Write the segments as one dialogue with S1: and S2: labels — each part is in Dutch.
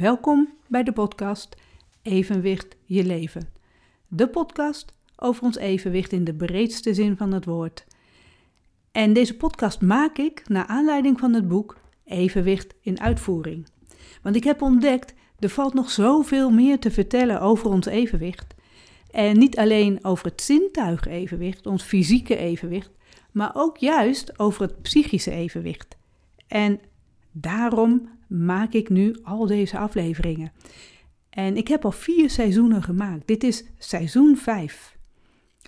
S1: Welkom bij de podcast Evenwicht je leven. De podcast over ons evenwicht in de breedste zin van het woord. En deze podcast maak ik naar aanleiding van het boek Evenwicht in uitvoering. Want ik heb ontdekt, er valt nog zoveel meer te vertellen over ons evenwicht. En niet alleen over het zintuigevenwicht, ons fysieke evenwicht, maar ook juist over het psychische evenwicht. En daarom maak ik nu al deze afleveringen. En ik heb al vier seizoenen gemaakt. Dit is seizoen 5.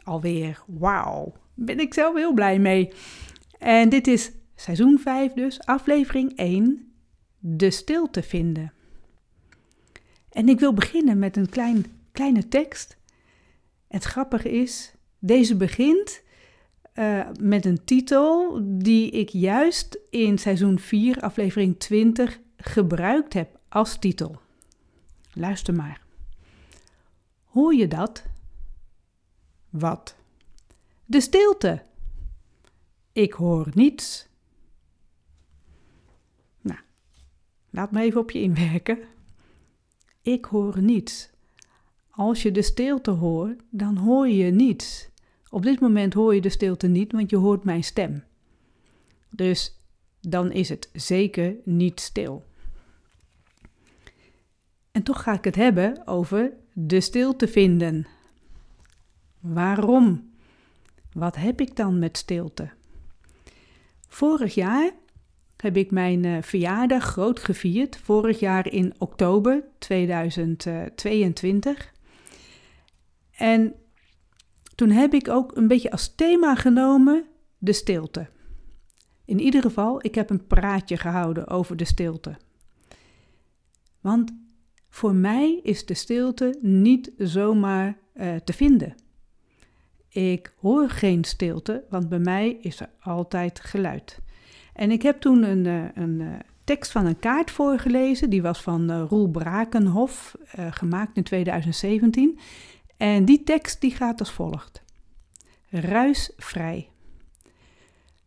S1: Alweer, wauw, ben ik zelf heel blij mee. En dit is seizoen 5 dus, aflevering 1, de stilte vinden. En ik wil beginnen met een klein, kleine tekst. Het grappige is, deze begint uh, met een titel die ik juist in seizoen 4, aflevering 20, gebruikt heb als titel. Luister maar. Hoor je dat? Wat? De stilte. Ik hoor niets. Nou, laat me even op je inwerken. Ik hoor niets. Als je de stilte hoort, dan hoor je niets. Op dit moment hoor je de stilte niet, want je hoort mijn stem. Dus dan is het zeker niet stil. En toch ga ik het hebben over de stilte vinden. Waarom? Wat heb ik dan met stilte? Vorig jaar heb ik mijn uh, verjaardag groot gevierd. Vorig jaar in oktober 2022. En toen heb ik ook een beetje als thema genomen de stilte. In ieder geval, ik heb een praatje gehouden over de stilte. Want voor mij is de stilte niet zomaar uh, te vinden. Ik hoor geen stilte, want bij mij is er altijd geluid. En ik heb toen een, uh, een uh, tekst van een kaart voorgelezen, die was van Roel Brakenhof, gemaakt in 2017. En die tekst die gaat als volgt. Ruisvrij.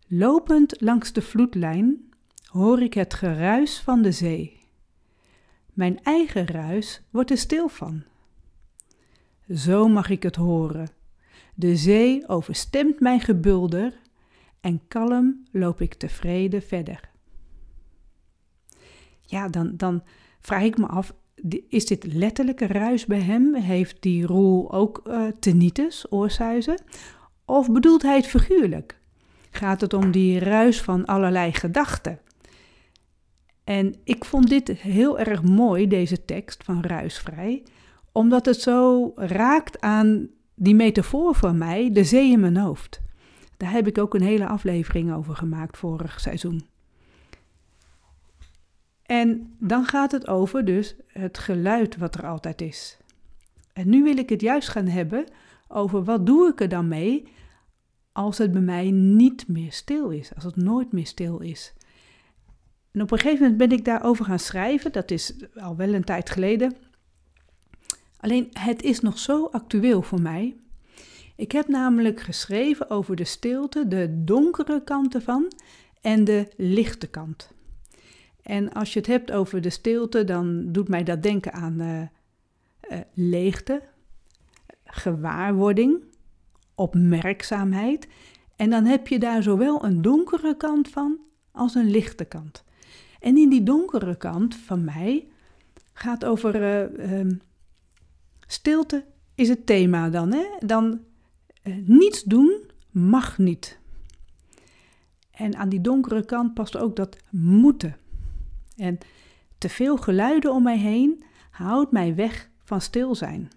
S1: Lopend langs de vloedlijn hoor ik het geruis van de zee. Mijn eigen ruis wordt er stil van. Zo mag ik het horen. De zee overstemt mijn gebulder en kalm loop ik tevreden verder. Ja, dan, dan vraag ik me af, is dit letterlijke ruis bij hem? Heeft die roel ook uh, tinnitus, oorsuizen? Of bedoelt hij het figuurlijk? Gaat het om die ruis van allerlei gedachten? En ik vond dit heel erg mooi, deze tekst van Ruisvrij, omdat het zo raakt aan die metafoor van mij, de zee in mijn hoofd. Daar heb ik ook een hele aflevering over gemaakt vorig seizoen. En dan gaat het over dus het geluid wat er altijd is. En nu wil ik het juist gaan hebben over wat doe ik er dan mee als het bij mij niet meer stil is, als het nooit meer stil is. En op een gegeven moment ben ik daarover gaan schrijven, dat is al wel een tijd geleden. Alleen het is nog zo actueel voor mij. Ik heb namelijk geschreven over de stilte, de donkere kant ervan en de lichte kant. En als je het hebt over de stilte, dan doet mij dat denken aan uh, leegte, gewaarwording, opmerkzaamheid. En dan heb je daar zowel een donkere kant van als een lichte kant. En in die donkere kant van mij gaat over uh, uh, stilte is het thema dan. Hè? Dan niets doen mag niet. En aan die donkere kant past ook dat moeten. En te veel geluiden om mij heen houdt mij weg van stil zijn.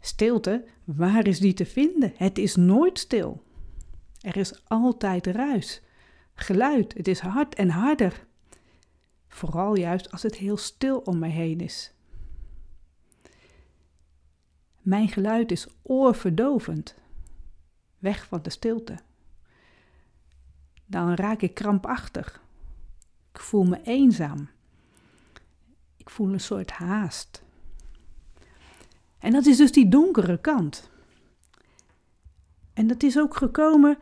S1: Stilte, waar is die te vinden? Het is nooit stil. Er is altijd ruis, geluid, het is hard en harder. Vooral juist als het heel stil om mij heen is. Mijn geluid is oorverdovend, weg van de stilte. Dan raak ik krampachtig. Ik voel me eenzaam. Ik voel een soort haast. En dat is dus die donkere kant. En dat is ook gekomen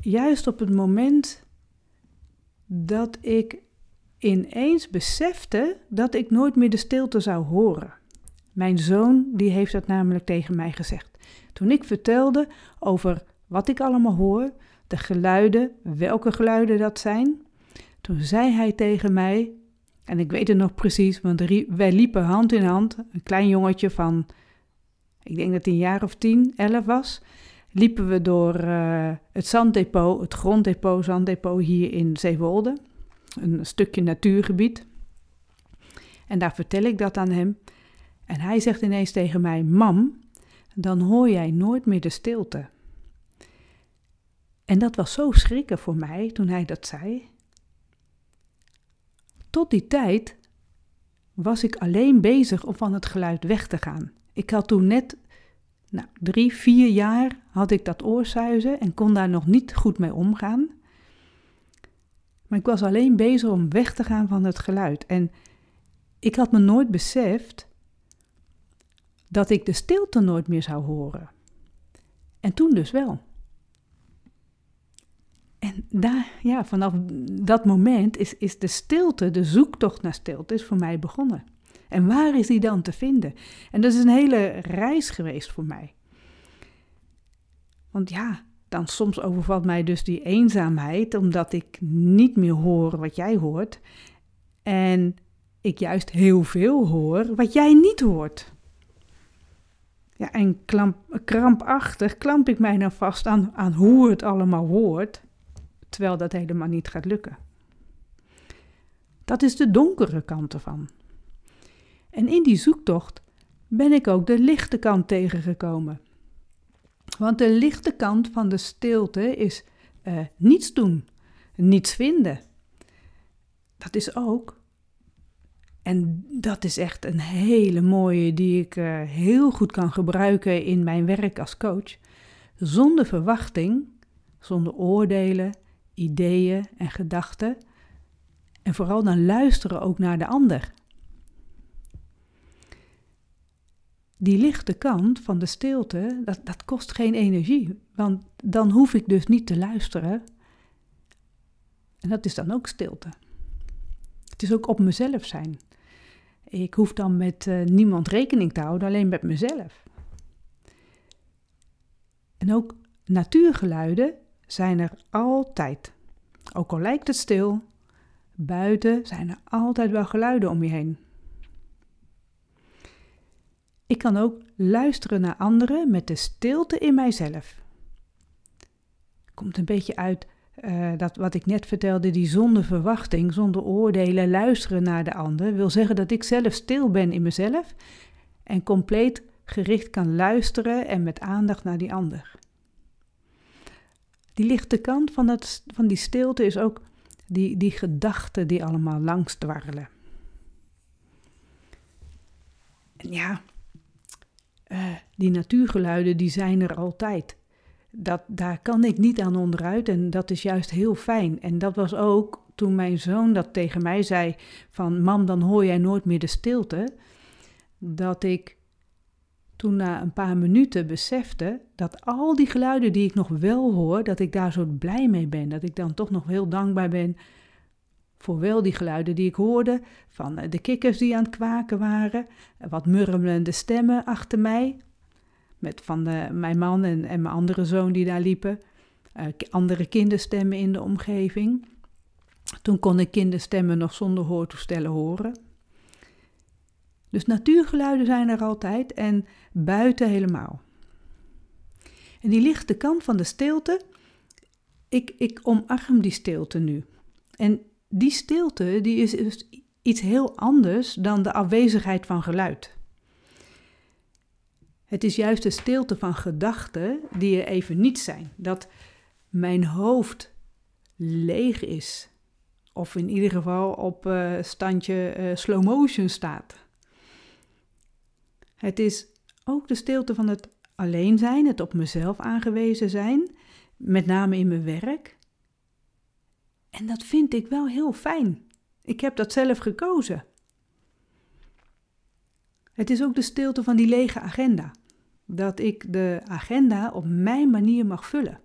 S1: juist op het moment dat ik ineens besefte dat ik nooit meer de stilte zou horen. Mijn zoon die heeft dat namelijk tegen mij gezegd. Toen ik vertelde over wat ik allemaal hoor, de geluiden, welke geluiden dat zijn, toen zei hij tegen mij, en ik weet het nog precies, want wij liepen hand in hand, een klein jongetje van, ik denk dat hij een jaar of tien, elf was, liepen we door uh, het zanddepot, het gronddepot, zanddepot hier in Zeewolde, een stukje natuurgebied. En daar vertel ik dat aan hem. En hij zegt ineens tegen mij: Mam, dan hoor jij nooit meer de stilte. En dat was zo schrikken voor mij toen hij dat zei. Tot die tijd was ik alleen bezig om van het geluid weg te gaan. Ik had toen net nou, drie, vier jaar had ik dat oorsuizen en kon daar nog niet goed mee omgaan. Maar ik was alleen bezig om weg te gaan van het geluid. En ik had me nooit beseft dat ik de stilte nooit meer zou horen. En toen dus wel. En ja, vanaf dat moment is, is de stilte, de zoektocht naar stilte, is voor mij begonnen. En waar is die dan te vinden? En dat is een hele reis geweest voor mij. Want ja, dan soms overvalt mij dus die eenzaamheid, omdat ik niet meer hoor wat jij hoort. En ik juist heel veel hoor wat jij niet hoort. Ja, en krampachtig klamp ik mij dan vast aan, aan hoe het allemaal hoort, terwijl dat helemaal niet gaat lukken. Dat is de donkere kant ervan. En in die zoektocht ben ik ook de lichte kant tegengekomen. Want de lichte kant van de stilte is uh, niets doen, niets vinden. Dat is ook, en dat is echt een hele mooie die ik uh, heel goed kan gebruiken in mijn werk als coach. Zonder verwachting, zonder oordelen, ideeën en gedachten. En vooral dan luisteren ook naar de ander. die lichte kant van de stilte, dat, dat kost geen energie. Want dan hoef ik dus niet te luisteren. En dat is dan ook stilte. Het is ook op mezelf zijn. Ik hoef dan met uh, niemand rekening te houden, alleen met mezelf. En ook natuurgeluiden zijn er altijd. Ook al lijkt het stil, buiten zijn er altijd wel geluiden om je heen. Ik kan ook luisteren naar anderen met de stilte in mijzelf. Komt een beetje uit uh, dat wat ik net vertelde, die zonder verwachting, zonder oordelen, luisteren naar de ander, wil zeggen dat ik zelf stil ben in mezelf en compleet gericht kan luisteren en met aandacht naar die ander. Die lichte kant van, het, van die stilte is ook die, die gedachten die allemaal langs dwarrelen. En ja, uh, die natuurgeluiden die zijn er altijd. Dat, daar kan ik niet aan onderuit en dat is juist heel fijn. En dat was ook toen mijn zoon dat tegen mij zei van mam, dan hoor jij nooit meer de stilte. Dat ik toen na een paar minuten besefte dat al die geluiden die ik nog wel hoor, dat ik daar zo blij mee ben. Dat ik dan toch nog heel dankbaar ben voor wel die geluiden die ik hoorde, van eh, de kikkers die aan het kwaken waren, wat murmelende stemmen achter mij, met van de, mijn man en, mijn andere zoon die daar liepen, andere kinderstemmen in de omgeving. Toen kon ik kinderstemmen nog zonder hoortoestellen horen. Dus natuurgeluiden zijn er altijd en buiten helemaal. En die lichte kant van de stilte, ik, ik omarm die stilte nu. En die stilte die is dus iets heel anders dan de afwezigheid van geluid. Het is juist de stilte van gedachten die er even niet zijn. Dat mijn hoofd leeg is. Of in ieder geval op uh, standje uh, slow motion staat. Het is ook de stilte van het alleen zijn, het op mezelf aangewezen zijn, met name in mijn werk. En dat vind ik wel heel fijn. Ik heb dat zelf gekozen. Het is ook de stilte van die lege agenda. Dat ik de agenda op mijn manier mag vullen.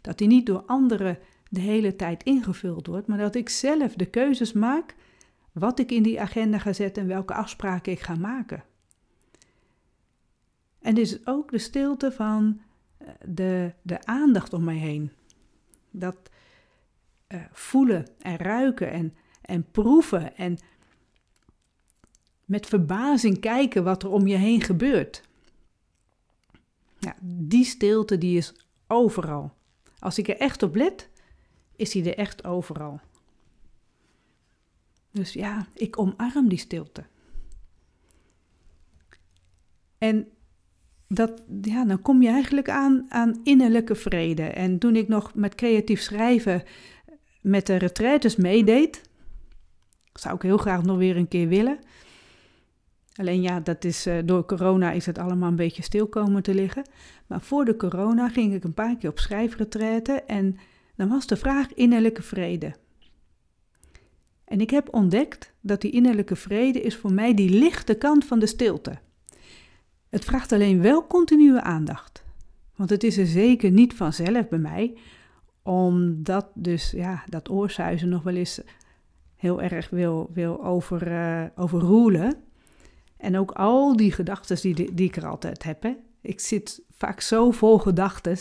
S1: Dat die niet door anderen de hele tijd ingevuld wordt, maar dat ik zelf de keuzes maak wat ik in die agenda ga zetten en welke afspraken ik ga maken. En is ook de stilte van eh, de, de aandacht om mij heen. Dat uh, voelen en ruiken en, en proeven en met verbazing kijken wat er om je heen gebeurt. Ja, die stilte die is overal. Als ik er echt op let, is die er echt overal. Dus ja, ik omarm die stilte. En dat, ja, dan kom je eigenlijk aan, aan innerlijke vrede. En toen ik nog met creatief schrijven met de retraites meedeed, zou ik heel graag nog weer een keer willen. Alleen ja, dat is, uh, door corona is het allemaal een beetje stil komen te liggen. Maar voor de corona ging ik een paar keer op schrijfretraite en dan was de vraag innerlijke vrede. En ik heb ontdekt dat die innerlijke vrede is voor mij die lichte kant van de stilte. Het vraagt alleen wel continue aandacht. Want het is er zeker niet vanzelf bij mij, omdat dus ja, dat oorsuizen nog wel eens heel erg wil, wil over, uh, overroelen. En ook al die gedachten die, die ik er altijd heb. Hè. Ik zit vaak zo vol gedachten.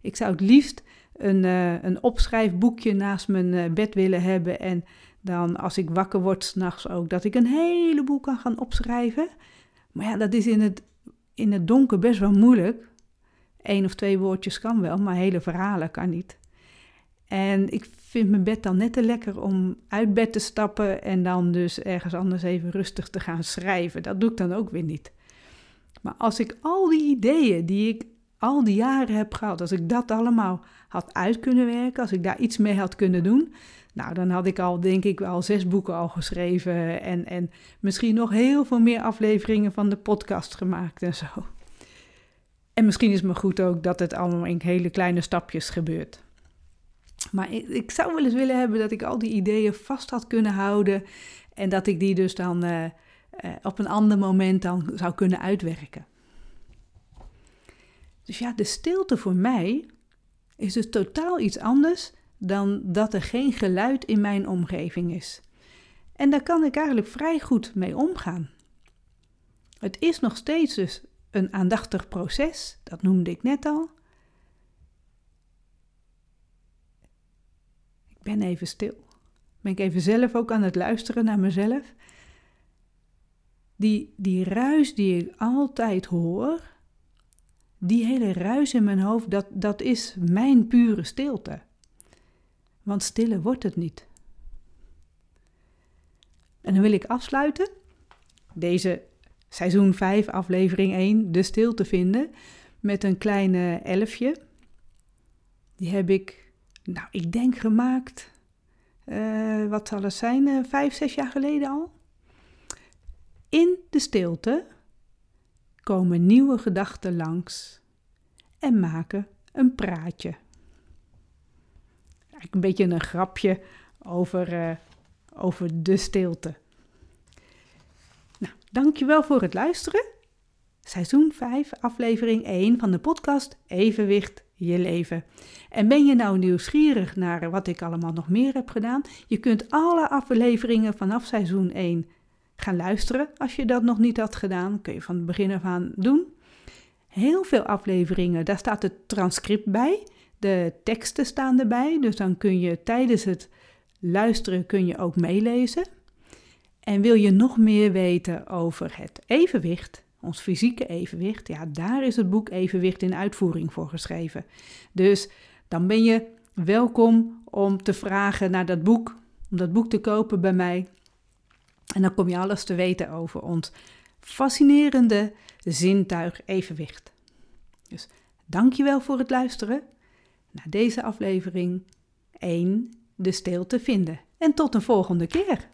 S1: Ik zou het liefst een, uh, een opschrijfboekje naast mijn uh, bed willen hebben. En dan als ik wakker word s'nachts ook, dat ik een heleboel kan gaan opschrijven. Maar ja, dat is in het, in het donker best wel moeilijk. Eén of twee woordjes kan wel, maar hele verhalen kan niet. En ik vind mijn bed dan net te lekker om uit bed te stappen en dan dus ergens anders even rustig te gaan schrijven. Dat doe ik dan ook weer niet. Maar als ik al die ideeën die ik al die jaren heb gehad, als ik dat allemaal had uit kunnen werken, als ik daar iets mee had kunnen doen, nou, dan had ik al, denk ik, wel zes boeken al geschreven en, en misschien nog heel veel meer afleveringen van de podcast gemaakt en zo. En misschien is het maar goed ook dat het allemaal in hele kleine stapjes gebeurt. Maar ik, ik, zou wel eens willen hebben dat ik al die ideeën vast had kunnen houden en dat ik die dus dan uh, uh, op een ander moment dan zou kunnen uitwerken. Dus ja, de stilte voor mij is dus totaal iets anders dan dat er geen geluid in mijn omgeving is. En daar kan ik eigenlijk vrij goed mee omgaan. Het is nog steeds dus een aandachtig proces, dat noemde ik net al. Ik ben even stil. Ben ik even zelf ook aan het luisteren naar mezelf. Die, die ruis die ik altijd hoor, die hele ruis in mijn hoofd, dat, dat is mijn pure stilte. Want stiller wordt het niet. En dan wil ik afsluiten. Deze seizoen 5, aflevering 1, de stilte vinden. Met een kleine elfje. Die heb ik, nou, ik denk gemaakt. Uh, wat zal het zijn? Uh, vijf, zes jaar geleden al. In de stilte komen nieuwe gedachten langs en maken een praatje. Een beetje een grapje over, uh, over de stilte. Nou, dankjewel voor het luisteren. Seizoen 5, aflevering 1 van de podcast Evenwicht je leven. En ben je nou nieuwsgierig naar wat ik allemaal nog meer heb gedaan? Je kunt alle afleveringen vanaf seizoen 1 gaan luisteren. Als je dat nog niet had gedaan, kun je van het begin af aan doen. Heel veel afleveringen, daar staat het transcript bij. De teksten staan erbij, dus dan kun je tijdens het luisteren kun je ook meelezen. En wil je nog meer weten over het evenwicht, ons fysieke evenwicht, ja, daar is het boek Evenwicht in uitvoering voor geschreven. Dus dan ben je welkom om te vragen naar dat boek, om dat boek te kopen bij mij. En dan kom je alles te weten over ons fascinerende zintuig evenwicht. Dus dankjewel voor het luisteren naar deze aflevering 1 de stilte vinden. En tot een volgende keer.